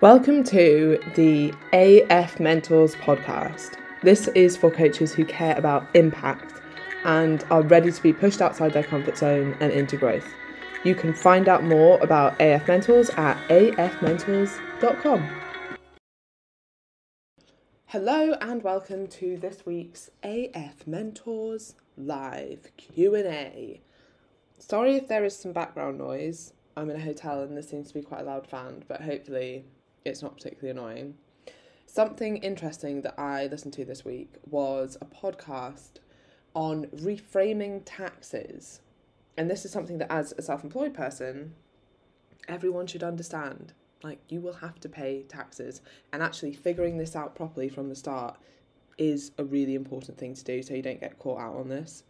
Welcome to the AF Mentors podcast. This is for coaches who care about impact and are ready to be pushed outside their comfort zone and into growth. You can find out more about AF Mentors at afmentors.com. Hello and welcome to this week's AF Mentors live Q&A. Sorry if there is some background noise. I'm in a hotel and there seems to be quite a loud fan, but hopefully it's not particularly annoying. Something interesting that I listened to this week was a podcast on reframing taxes. And this is something that, as a self employed person, everyone should understand. Like, you will have to pay taxes, and actually figuring this out properly from the start is a really important thing to do so you don't get caught out on this.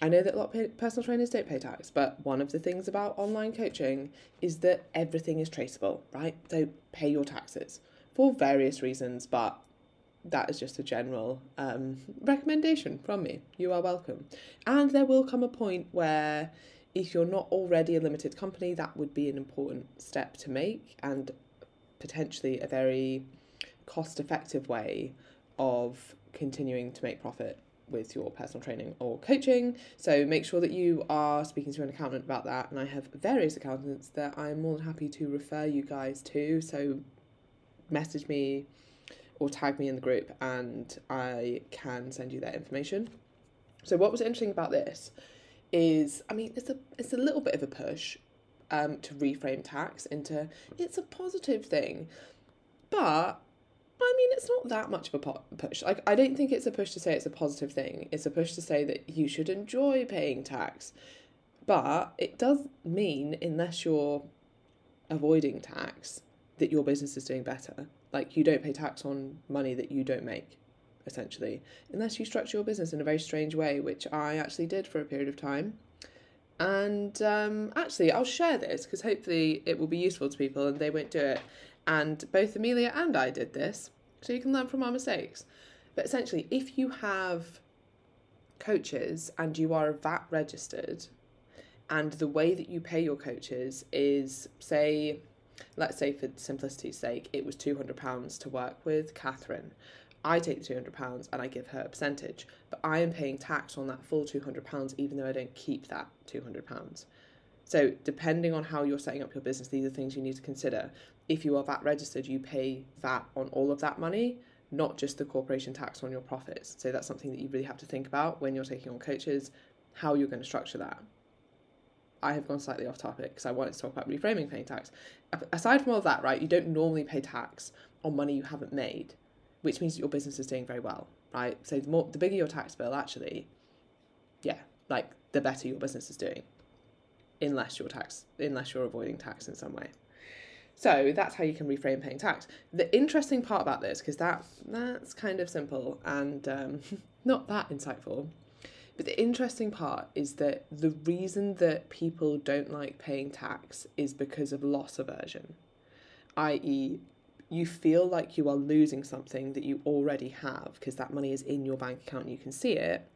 I know that a lot of personal trainers don't pay tax, but one of the things about online coaching is that everything is traceable, right? So pay your taxes for various reasons, but that is just a general um, recommendation from me. You are welcome. And there will come a point where, if you're not already a limited company, that would be an important step to make and potentially a very cost effective way of continuing to make profit with your personal training or coaching. So make sure that you are speaking to an accountant about that. And I have various accountants that I'm more than happy to refer you guys to. So message me or tag me in the group and I can send you that information. So what was interesting about this is I mean it's a it's a little bit of a push um, to reframe tax into it's a positive thing. But I mean, it's not that much of a push. Like, I don't think it's a push to say it's a positive thing. It's a push to say that you should enjoy paying tax. But it does mean, unless you're avoiding tax, that your business is doing better. Like, you don't pay tax on money that you don't make, essentially, unless you structure your business in a very strange way, which I actually did for a period of time. And um, actually, I'll share this because hopefully it will be useful to people and they won't do it. And both Amelia and I did this, so you can learn from our mistakes. But essentially, if you have coaches and you are VAT registered, and the way that you pay your coaches is, say, let's say for simplicity's sake, it was £200 to work with Catherine. I take the £200 and I give her a percentage, but I am paying tax on that full £200 even though I don't keep that £200. So, depending on how you're setting up your business, these are things you need to consider. If you are VAT registered, you pay VAT on all of that money, not just the corporation tax on your profits. So, that's something that you really have to think about when you're taking on coaches, how you're going to structure that. I have gone slightly off topic because I wanted to talk about reframing paying tax. Aside from all of that, right, you don't normally pay tax on money you haven't made, which means your business is doing very well, right? So the more the bigger your tax bill, actually, yeah, like the better your business is doing unless you're tax unless you're avoiding tax in some way. So that's how you can reframe paying tax. The interesting part about this, because that that's kind of simple and um, not that insightful, but the interesting part is that the reason that people don't like paying tax is because of loss aversion, i.e., you feel like you are losing something that you already have because that money is in your bank account and you can see it,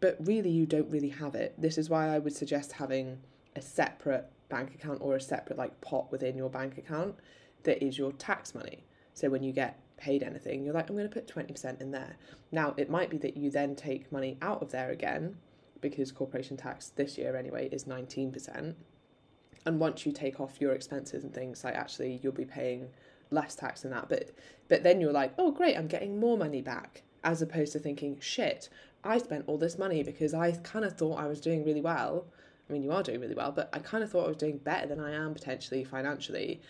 but really you don't really have it. This is why I would suggest having a separate bank account or a separate like pot within your bank account that is your tax money. So when you get paid anything, you're like, I'm going to put 20% in there. Now, it might be that you then take money out of there again because corporation tax this year anyway is 19%. And once you take off your expenses and things, like actually you'll be paying less tax than that. But but then you're like, oh great, I'm getting more money back. As opposed to thinking, shit, I spent all this money because I kind of thought I was doing really well. I mean, you are doing really well, but I kind of thought I was doing better than I am potentially financially.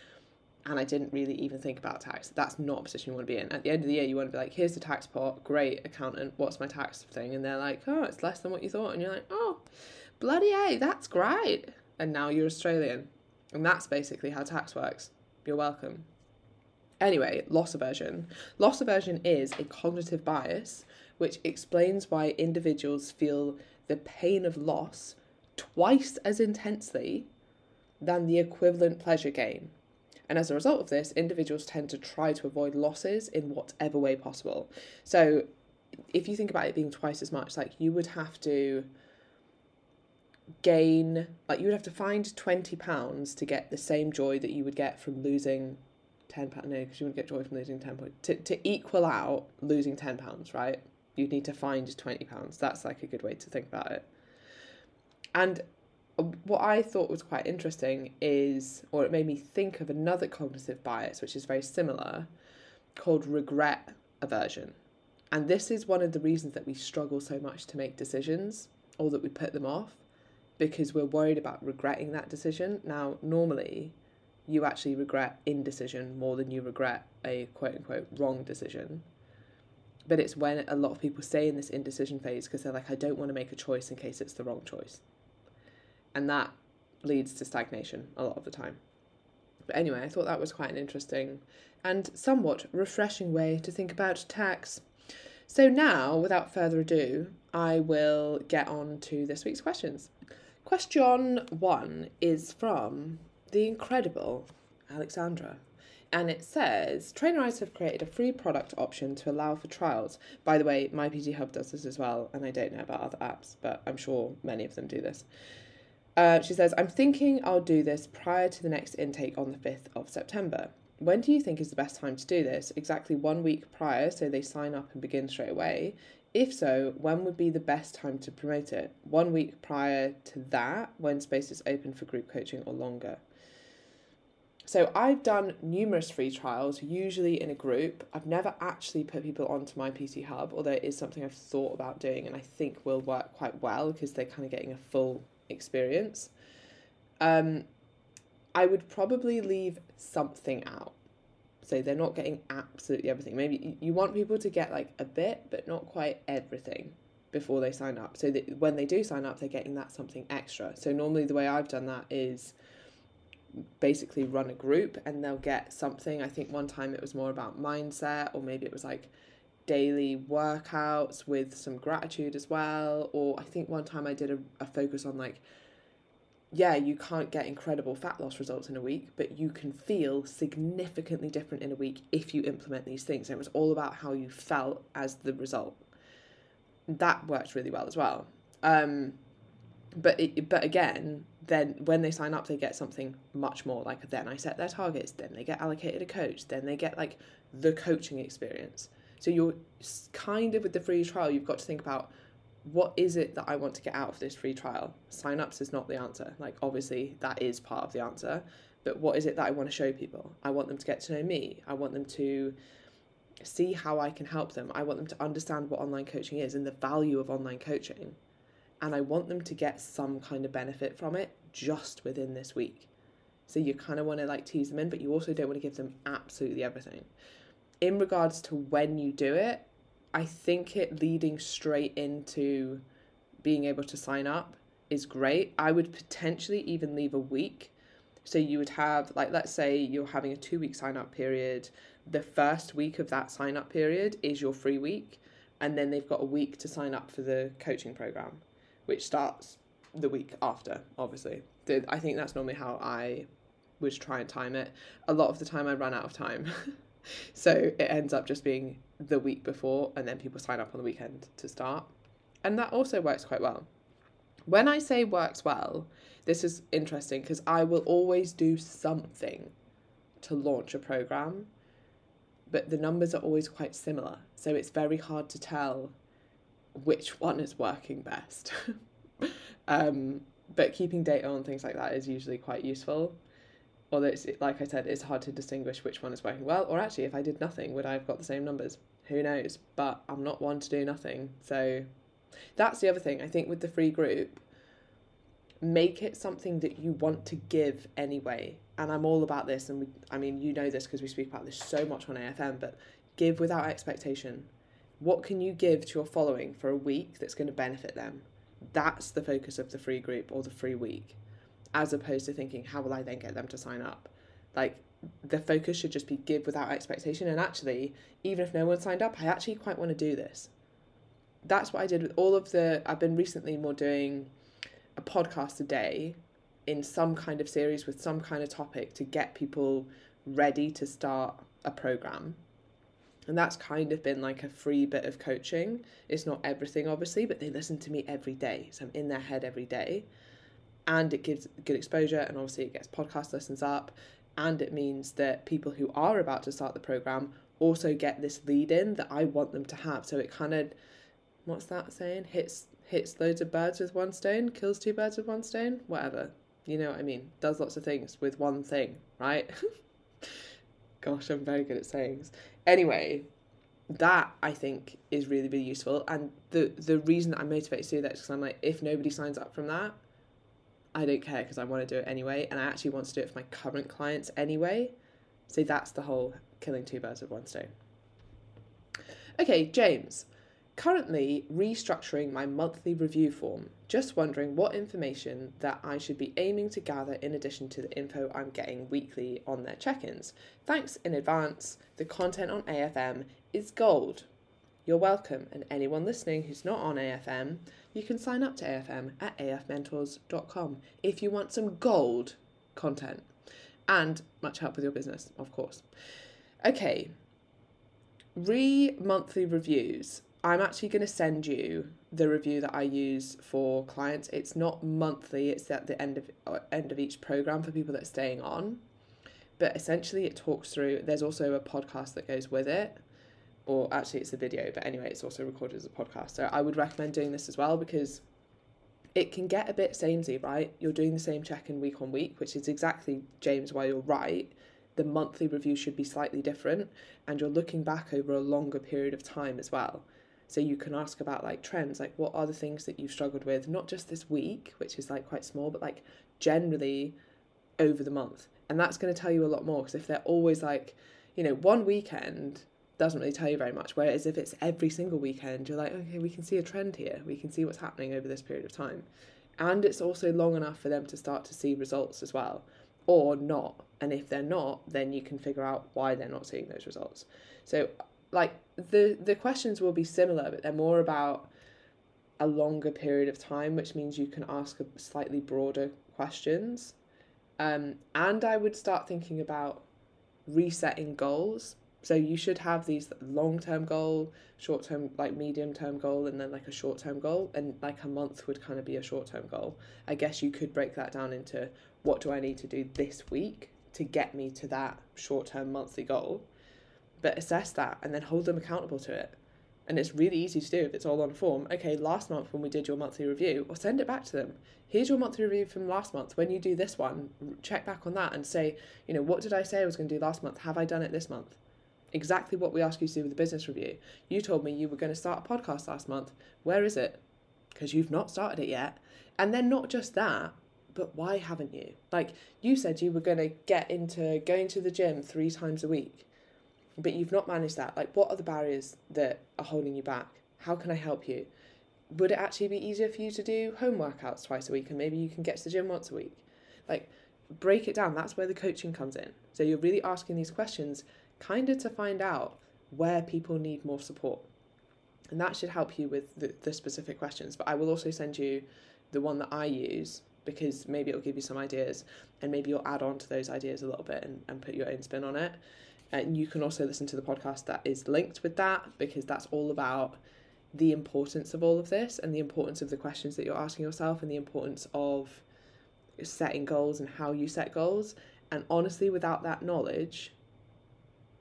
And I didn't really even think about tax. That's not a position you want to be in. At the end of the year, you want to be like, here's the tax pot. Great, accountant, what's my tax thing? And they're like, oh, it's less than what you thought. And you're like, oh, bloody A, that's great. And now you're Australian. And that's basically how tax works. You're welcome. Anyway, loss aversion. Loss aversion is a cognitive bias which explains why individuals feel the pain of loss twice as intensely than the equivalent pleasure gain. And as a result of this, individuals tend to try to avoid losses in whatever way possible. So if you think about it being twice as much, like you would have to gain, like you would have to find £20 to get the same joy that you would get from losing ten pounds. No, because you wouldn't get joy from losing ten pounds. To to equal out losing ten pounds, right? You'd need to find twenty pounds. That's like a good way to think about it. And what I thought was quite interesting is, or it made me think of another cognitive bias, which is very similar, called regret aversion. And this is one of the reasons that we struggle so much to make decisions or that we put them off because we're worried about regretting that decision. Now, normally, you actually regret indecision more than you regret a quote unquote wrong decision. But it's when a lot of people stay in this indecision phase because they're like, I don't want to make a choice in case it's the wrong choice and that leads to stagnation a lot of the time. But anyway, I thought that was quite an interesting and somewhat refreshing way to think about tax. So now, without further ado, I will get on to this week's questions. Question one is from the incredible Alexandra. And it says Trainerize have created a free product option to allow for trials. By the way, my PT Hub does this as well, and I don't know about other apps, but I'm sure many of them do this. Uh, she says, I'm thinking I'll do this prior to the next intake on the 5th of September. When do you think is the best time to do this? Exactly one week prior, so they sign up and begin straight away. If so, when would be the best time to promote it? One week prior to that, when space is open for group coaching or longer. So I've done numerous free trials, usually in a group. I've never actually put people onto my PT Hub, although it is something I've thought about doing and I think will work quite well because they're kind of getting a full experience. Um, I would probably leave something out. So they're not getting absolutely everything. Maybe you want people to get like a bit, but not quite everything before they sign up. So that when they do sign up, they're getting that something extra. So normally the way I've done that is basically run a group and they'll get something. I think one time it was more about mindset, or maybe it was like daily workouts with some gratitude as well. Or I think one time I did a, a focus on like, yeah, you can't get incredible fat loss results in a week, but you can feel significantly different in a week if you implement these things. And it was all about how you felt as the result. That worked really well as well. Um, but it, but again, then when they sign up, they get something much more. Like then I set their targets, then they get allocated a coach, then they get like the coaching experience. So you're kind of with the free trial, you've got to think about what is it that I want to get out of this free trial? Sign-ups is not the answer. Like obviously that is part of the answer, but what is it that I want to show people? I want them to get to know me. I want them to see how I can help them. I want them to understand what online coaching is and the value of online coaching. And I want them to get some kind of benefit from it just within this week. So you kind of want to like tease them in, but you also don't want to give them absolutely everything in regards to when you do it, I think it leading straight into being able to sign up is great. I would potentially even leave a week. So you would have, like, let's say you're having a two week sign up period. The first week of that sign up period is your free week. And then they've got a week to sign up for the coaching program, which starts the week after, obviously. I think that's normally how I would try and time it. A lot of the time I run out of time. so it ends up just being the week before, and then people sign up on the weekend to start. And that also works quite well. When I say works well, this is interesting because I will always do something to launch a program, but the numbers are always quite similar. So it's very hard to tell which one is working best. um, but keeping data on things like that is usually quite useful although it's like I said, it's hard to distinguish which one is working well. Or actually, if I did nothing, would I have got the same numbers? Who knows? But I'm not one to do nothing. So that's the other thing. I think with the free group, make it something that you want to give anyway. And I'm all about this. And we, I mean, you know this because we speak about this so much on AFM, but give without expectation. What can you give to your following for a week that's going to benefit them? That's the focus of the free group or the free week as opposed to thinking how will I then get them to sign up? Like the focus should just be give without expectation and actually even if no one signed up I actually quite want to do this. That's what I did with all of the I've been recently more doing a podcast a day in some kind of series with some kind of topic to get people ready to start a program and that's kind of been like a free bit of coaching it's not everything obviously but they listen to me every day so i'm in their head every day and it gives good exposure and obviously it gets podcast listens up And it means that people who are about to start the program also get this lead in that I want them to have. So it kind of, what's that saying? Hits hits loads of birds with one stone, kills two birds with one stone, whatever. You know what I mean? Does lots of things with one thing, right? Gosh, I'm very good at sayings. Anyway, that I think is really really useful, and the the reason that I'm motivated to do that is because I'm like, if nobody signs up from that, I don't care because I want to do it anyway, and I actually want to do it for my current clients anyway. So that's the whole killing two birds with one stone. Okay, James. Currently restructuring my monthly review form. Just wondering what information that I should be aiming to gather in addition to the info I'm getting weekly on their check ins. Thanks in advance. The content on AFM is gold. You're welcome, and anyone listening who's not on AFM, you can sign up to AFM at afmentors.com if you want some gold content and much help with your business, of course. Okay, re monthly reviews. I'm actually going to send you the review that I use for clients. It's not monthly; it's at the end of uh, end of each program for people that are staying on. But essentially, it talks through. There's also a podcast that goes with it, or actually, it's a video. But anyway, it's also recorded as a podcast. So I would recommend doing this as well because it can get a bit samey, right? You're doing the same check in week on week, which is exactly James why you're right. The monthly review should be slightly different, and you're looking back over a longer period of time as well. So you can ask about like trends, like what are the things that you've struggled with, not just this week, which is like quite small, but like generally over the month. And that's going to tell you a lot more because if they're always like, you know, one weekend doesn't really tell you very much. Whereas if it's every single weekend, you're like, okay, we can see a trend here. We can see what's happening over this period of time. And it's also long enough for them to start to see results as well, or not. And if they're not, then you can figure out why they're not seeing those results. So like the the questions will be similar, but they're more about a longer period of time, which means you can ask a slightly broader questions. Um, and I would start thinking about resetting goals. So you should have these long term goal, short term, like medium term goal, and then like a short term goal, and like a month would kind of be a short term goal. I guess you could break that down into what do I need to do this week to get me to that short term monthly goal but assess that and then hold them accountable to it. And it's really easy to do if it's all on a form. Okay, last month when we did your monthly review, or send it back to them. Here's your monthly review from last month. When you do this one, check back on that and say, you know, what did I say I was going to do last month? Have I done it this month? Exactly what we ask you to do with the business review. You told me you were going to start a podcast last month. Where is it? Because you've not started it yet. And then not just that, but why haven't you? Like you said you were going to get into going to the gym three times a week but you've not managed that. Like, what are the barriers that are holding you back? How can I help you? Would it actually be easier for you to do home workouts twice a week and maybe you can get to the gym once a week? Like, break it down. That's where the coaching comes in. So, you're really asking these questions kind of to find out where people need more support. And that should help you with the, the specific questions. But I will also send you the one that I use because maybe it'll give you some ideas and maybe you'll add on to those ideas a little bit and, and put your own spin on it. And you can also listen to the podcast that is linked with that because that's all about the importance of all of this and the importance of the questions that you're asking yourself and the importance of setting goals and how you set goals. And honestly, without that knowledge,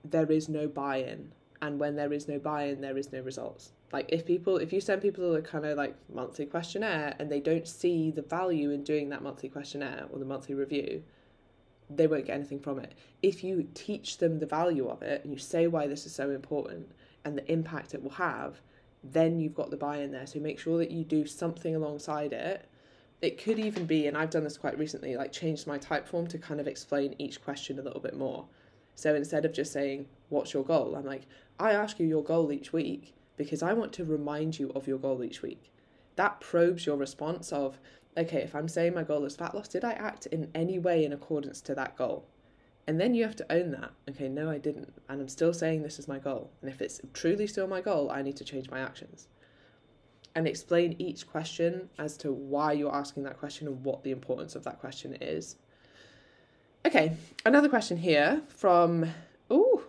there is no buy in. And when there is no buy in, there is no results. Like, if people, if you send people a kind of like monthly questionnaire and they don't see the value in doing that monthly questionnaire or the monthly review, they won't get anything from it. If you teach them the value of it and you say why this is so important and the impact it will have, then you've got the buy in there. So make sure that you do something alongside it. It could even be, and I've done this quite recently, like changed my Typeform to kind of explain each question a little bit more. So instead of just saying, What's your goal? I'm like, I ask you your goal each week because I want to remind you of your goal each week. That probes your response of, okay, if I'm saying my goal is fat loss, did I act in any way in accordance to that goal? And then you have to own that. Okay, no, I didn't. And I'm still saying this is my goal. And if it's truly still my goal, I need to change my actions. And explain each question as to why you're asking that question and what the importance of that question is. Okay, another question here from, oh,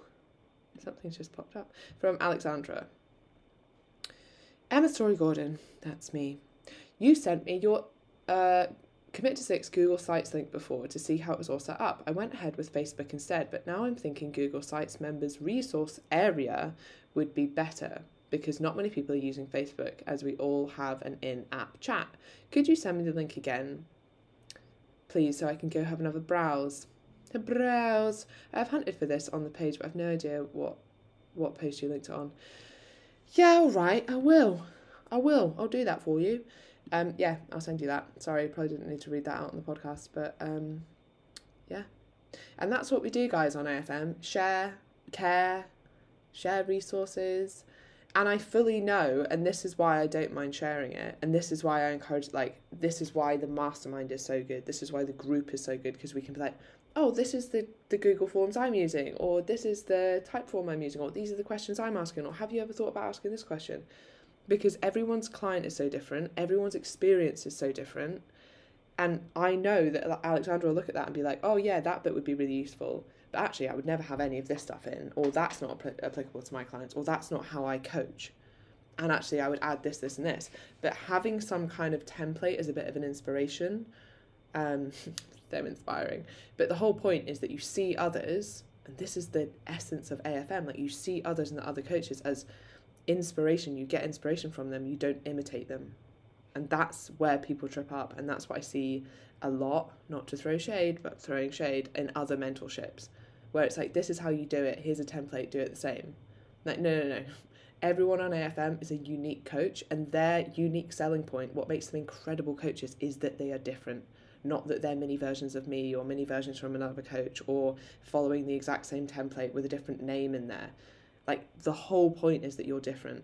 something's just popped up, from Alexandra. Emma Storey Gordon, that's me. You sent me your uh, commit to six Google Sites link before to see how it was all set up. I went ahead with Facebook instead, but now I'm thinking Google Sites members resource area would be better because not many people are using Facebook as we all have an in app chat. Could you send me the link again, please, so I can go have another browse? Browse. I've hunted for this on the page, but I've no idea what what post you linked on. Yeah, all right, I will. I will. I'll do that for you. Um, yeah, I'll send you that. Sorry, probably didn't need to read that out on the podcast, but um, yeah. And that's what we do, guys, on AFM share, care, share resources. And I fully know, and this is why I don't mind sharing it, and this is why I encourage, like, this is why the mastermind is so good, this is why the group is so good, because we can be like, oh, this is the, the Google Forms I'm using, or this is the Typeform I'm using, or these are the questions I'm asking, or have you ever thought about asking this question? Because everyone's client is so different, everyone's experience is so different. And I know that Alexandra will look at that and be like, oh, yeah, that bit would be really useful. But actually, I would never have any of this stuff in, or that's not applicable to my clients, or that's not how I coach. And actually, I would add this, this, and this. But having some kind of template is a bit of an inspiration. Um, them inspiring. But the whole point is that you see others, and this is the essence of AFM. Like you see others and the other coaches as inspiration. You get inspiration from them. You don't imitate them, and that's where people trip up. And that's what I see a lot. Not to throw shade, but throwing shade in other mentorships, where it's like this is how you do it. Here's a template. Do it the same. Like no, no, no. Everyone on AFM is a unique coach, and their unique selling point, what makes them incredible coaches, is that they are different not that they're mini versions of me or mini versions from another coach or following the exact same template with a different name in there. Like the whole point is that you're different.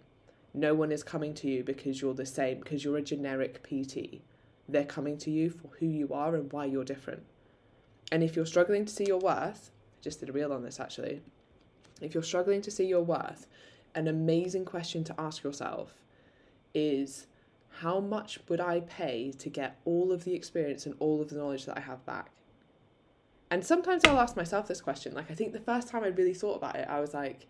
No one is coming to you because you're the same, because you're a generic PT. They're coming to you for who you are and why you're different. And if you're struggling to see your worth, I just did a reel on this actually. If you're struggling to see your worth, an amazing question to ask yourself is how much would I pay to get all of the experience and all of the knowledge that I have back? And sometimes I'll ask myself this question. Like, I think the first time I really thought about it, I was like,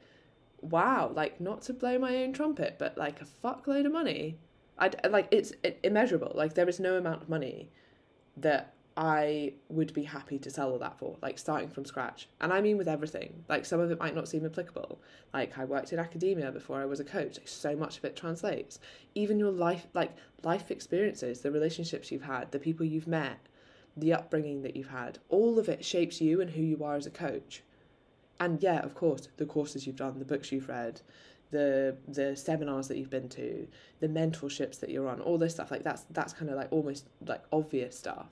wow, like, not to blow my own trumpet, but like a fuckload of money. I like it's immeasurable. Like, there is no amount of money that I would be happy to sell all that for, like starting from scratch. And I mean with everything. Like some of it might not seem applicable. Like I worked in academia before I was a coach. Like so much of it translates. Even your life like life experiences, the relationships you've had, the people you've met, the upbringing that you've had, all of it shapes you and who you are as a coach. And yeah, of course, the courses you've done, the books you've read, the the seminars that you've been to, the mentorships that you're on, all this stuff, like that's that's kind of like almost like obvious stuff.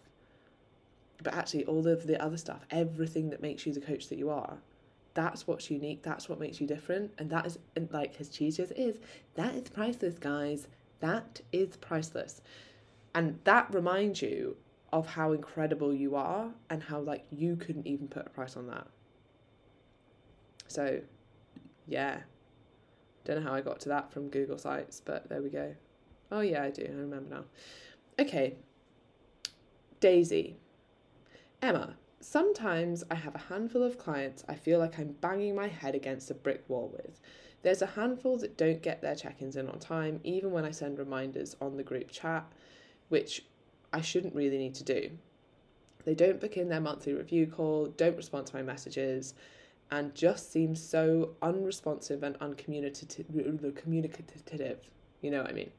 But actually all of the other stuff everything that makes you the coach that you are that's what's unique that's what makes you different and that is like as cheesy as is that is priceless guys. That is priceless. And that reminds you of how incredible you are and how like you couldn't even put a price on that so yeah. Don't know how i got to that from google sites but there we go. Oh yeah i do. I remember now. Okay. Daisy. Emma, sometimes I have a handful of clients I feel like I'm banging my head against a brick wall with. There's a handful that don't get their check ins in on time, even when I send reminders on the group chat, which I shouldn't really need to do. They don't book in their monthly review call, don't respond to my messages, and just seem so unresponsive and uncommunicative. You know what I mean?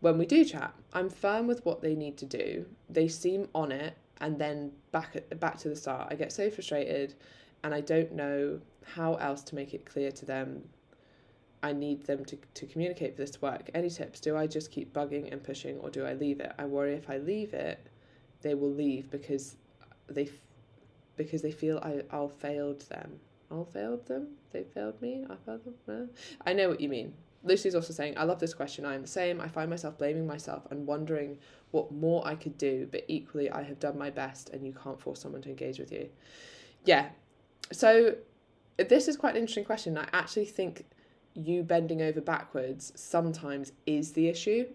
When we do chat, I'm firm with what they need to do. They seem on it and then back at, back to the start. I get so frustrated and I don't know how else to make it clear to them I need them to, to communicate for this to work. Any tips? Do I just keep bugging and pushing or do I leave it? I worry if I leave it, they will leave because they because they feel I, I'll failed them. I'll failed them? They failed me? I failed them? I know what you mean. Lucy's also saying, I love this question. I am the same. I find myself blaming myself and wondering what more I could do, but equally, I have done my best and you can't force someone to engage with you. Yeah. So, this is quite an interesting question. I actually think you bending over backwards sometimes is the issue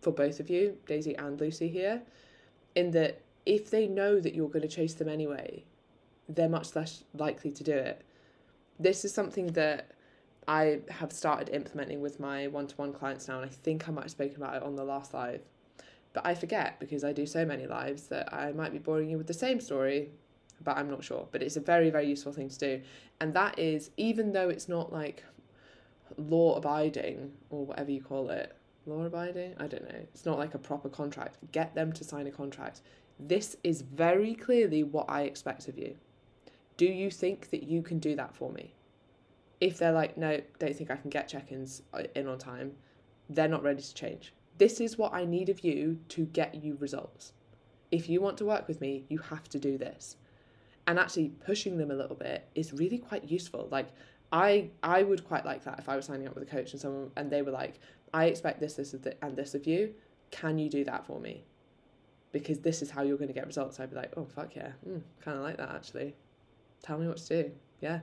for both of you, Daisy and Lucy here, in that if they know that you're going to chase them anyway, they're much less likely to do it. This is something that I have started implementing with my one to one clients now, and I think I might have spoken about it on the last live. But I forget because I do so many lives that I might be boring you with the same story, but I'm not sure. But it's a very, very useful thing to do. And that is, even though it's not like law abiding or whatever you call it, law abiding? I don't know. It's not like a proper contract. Get them to sign a contract. This is very clearly what I expect of you. Do you think that you can do that for me? If they're like, no, don't think I can get check ins uh, in on time, they're not ready to change. This is what I need of you to get you results. If you want to work with me, you have to do this. And actually pushing them a little bit is really quite useful. Like I I would quite like that if I was signing up with a coach and someone and they were like, I expect this, this, and this of you. Can you do that for me? Because this is how you're going to get results. I'd be like, oh fuck yeah, mm, kind of like that actually. Tell me what to do. Yeah.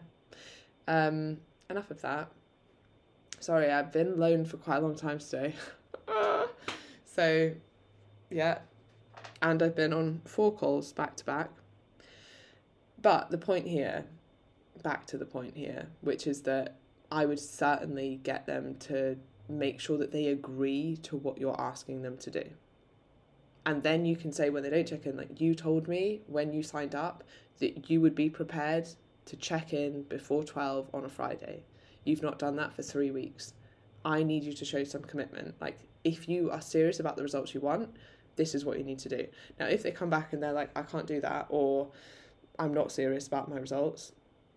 Um, enough of that. Sorry, I've been alone for quite a long time today. so, yeah. And I've been on four calls back to back. But the point here, back to the point here, which is that I would certainly get them to make sure that they agree to what you're asking them to do. And then you can say when they don't check in, like you told me when you signed up that you would be prepared to check in before 12 on a Friday. You've not done that for three weeks. I need you to show some commitment. Like, if you are serious about the results you want, this is what you need to do. Now, if they come back and they're like, I can't do that, or I'm not serious about my results,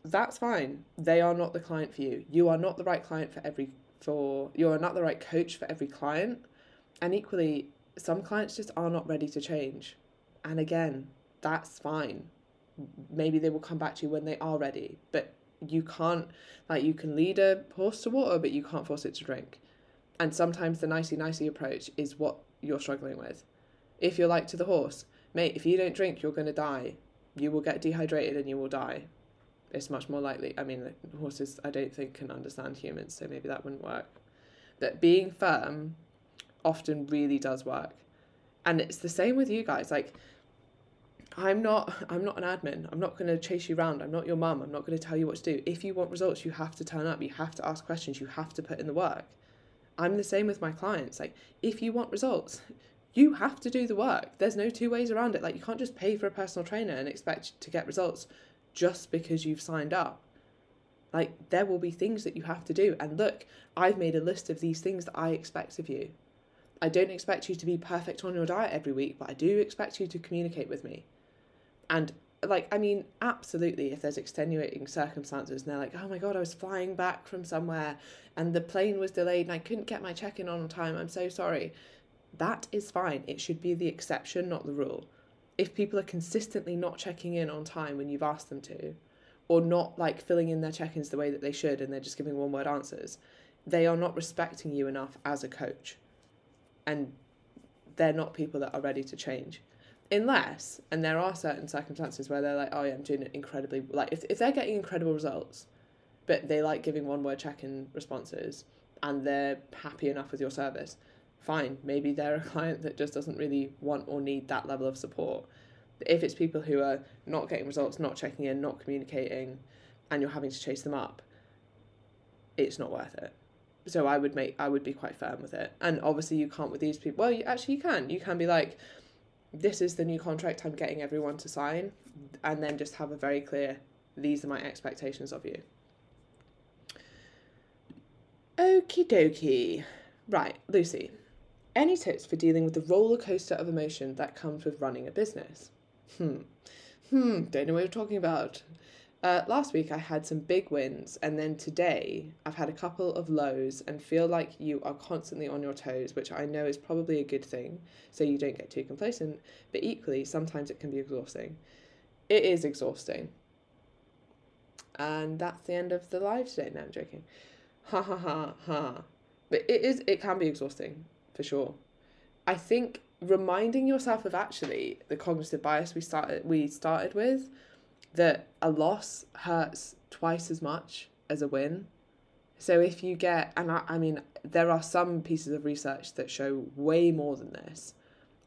that's fine. They are not the client for you. You are not the right client for every for you're not the right coach for every client. And equally, some clients just are not ready to change. And again, that's fine. Maybe they will come back to you when they are ready, but you can't, like, you can lead a horse to water, but you can't force it to drink. And sometimes the nicey nicey approach is what you're struggling with. If you're like to the horse, mate, if you don't drink, you're going to die. You will get dehydrated and you will die it's much more likely. I mean, horses, I don't think, can understand humans, so maybe that wouldn't work. But being firm often really does work. And it's the same with you guys. Like, I'm not I'm not an admin. I'm not going to chase you around. I'm not your mum. I'm not going to tell you what to do. If you want results, you have to turn up. You have to ask questions. You have to put in the work. I'm the same with my clients. Like if you want results, you have to do the work. There's no two ways around it. Like you can't just pay for a personal trainer and expect to get results just because you've signed up. Like, there will be things that you have to do. And look, I've made a list of these things that I expect of you. I don't expect you to be perfect on your diet every week, but I do expect you to communicate with me. And, like, I mean, absolutely, if there's extenuating circumstances and they're like, oh my God, I was flying back from somewhere and the plane was delayed and I couldn't get my check in on time, I'm so sorry. That is fine. It should be the exception, not the rule if people are consistently not checking in on time when you've asked them to, or not like filling in their check ins the way that they should and they're just giving one word answers, they are not respecting you enough as a coach. And they're not people that are ready to change. Unless, and there are certain circumstances where they're like, oh yeah, I'm doing it incredibly, like if, if they're getting incredible results, but they like giving one word check in responses and they're happy enough with your service, fine. Maybe they're a client that just doesn't really want or need that level of support. If it's people who are not getting results, not checking in, not communicating, and you're having to chase them up, it's not worth it. So I would make I would be quite firm with it. And obviously you can't with these people. Well, you, actually you can. You can be like, this is the new contract I'm getting everyone to sign, and then just have a very clear, these are my expectations of you. Okie dokie. Right, Lucy, any tips for dealing with the roller coaster of emotion that comes with running a business? Hmm. Hmm, don't know what you're talking about. Uh, last week I had some big wins, and then today I've had a couple of lows and feel like you are constantly on your toes, which I know is probably a good thing, so you don't get too complacent, but equally, sometimes it can be exhausting. It is exhausting. And that's the end of the live today. No, I'm joking. Ha ha ha ha. But it is, it can be exhausting for sure. I think reminding yourself of actually the cognitive bias we started we started with that a loss hurts twice as much as a win. So if you get and I, I mean there are some pieces of research that show way more than this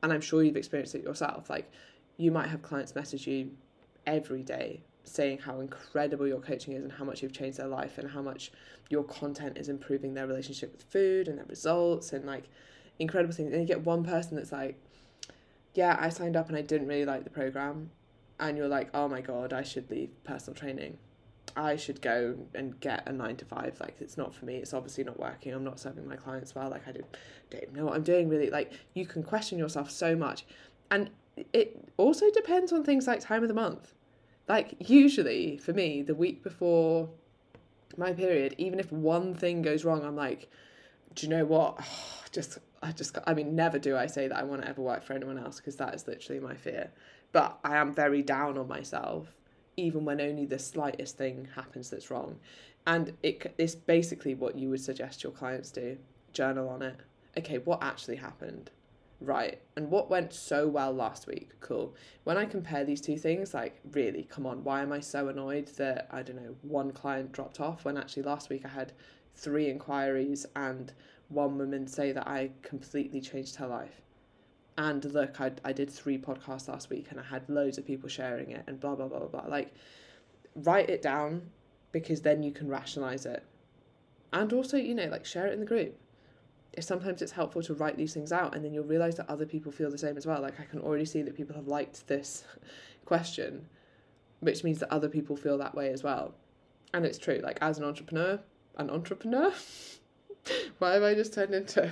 and I'm sure you've experienced it yourself like you might have clients message you every day saying how incredible your coaching is and how much you've changed their life and how much your content is improving their relationship with food and their results and like incredible things. And you get one person that's like, yeah, I signed up and I didn't really like the program, and you're like, oh my god, I should leave personal training. I should go and get a nine to five. Like it's not for me. It's obviously not working. I'm not serving my clients well. Like I don't, don't know what I'm doing really. Like you can question yourself so much, and it also depends on things like time of the month. Like usually for me, the week before my period, even if one thing goes wrong, I'm like, do you know what? just I just I mean never do I say that I want to ever work for anyone else because that is literally my fear. But I am very down on myself even when only the slightest thing happens that's wrong. And it, it's basically what you would suggest your clients do journal on it. Okay, what actually happened? Right. And what went so well last week? Cool. When I compare these two things, like, really, come on, why am I so annoyed that, I don't know, one client dropped off when actually last week I had three inquiries and one woman say that I completely changed her life? And look, I, I did three podcasts last week and I had loads of people sharing it and blah, blah, blah, blah, blah. Like, write it down because then you can rationalize it. And also, you know, like share it in the group. If sometimes it's helpful to write these things out and then you'll realize that other people feel the same as well. Like, I can already see that people have liked this question, which means that other people feel that way as well. And it's true, like, as an entrepreneur, an entrepreneur? Why have I just turned into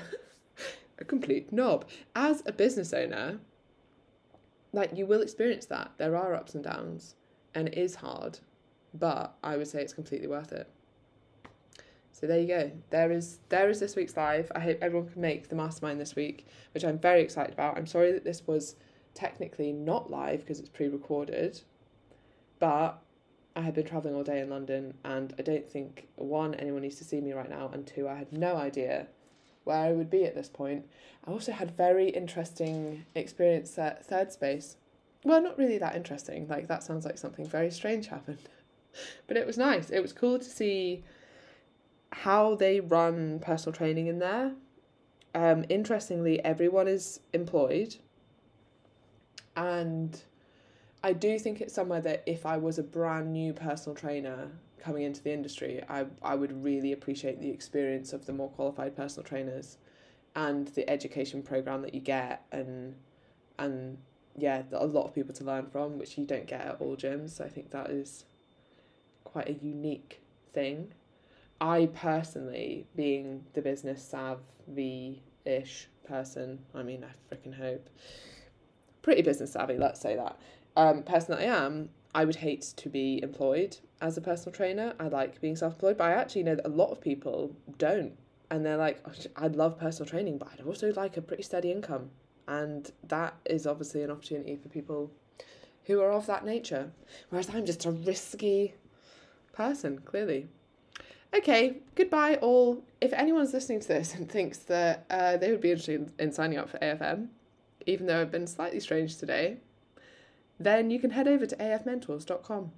a complete knob. As a business owner, like you will experience that. There are ups and downs, and it is hard, but I would say it's completely worth it. So there you go. There is there is this week's live. I hope everyone can make the mastermind this week, which I'm very excited about. I'm sorry that this was technically not live because it's pre-recorded, but I had been traveling all day in London, and I don't think one anyone needs to see me right now, and two I had no idea where I would be at this point. I also had very interesting experience at Third Space. Well, not really that interesting. Like that sounds like something very strange happened. but it was nice. It was cool to see how they run personal training in there. Um, interestingly, everyone is employed. And I do think it's somewhere that if I was a brand new personal trainer coming into the industry, I, I would really appreciate the experience of the more qualified personal trainers and the education program that you get and and yeah, a lot of people to learn from, which you don't get at all gyms. So I think that is quite a unique thing. I personally, being the business savvy ish person, I mean, I freaking hope, pretty business savvy, let's say that, um, person that I am, I would hate to be employed as a personal trainer. I like being self employed, but I actually know that a lot of people don't. And they're like, oh, I'd love personal training, but I'd also like a pretty steady income. And that is obviously an opportunity for people who are of that nature. Whereas I'm just a risky person, clearly. Okay, goodbye, all. If anyone's listening to this and thinks that uh, they would be interested in signing up for AFM, even though I've been slightly strange today, then you can head over to afmentors.com.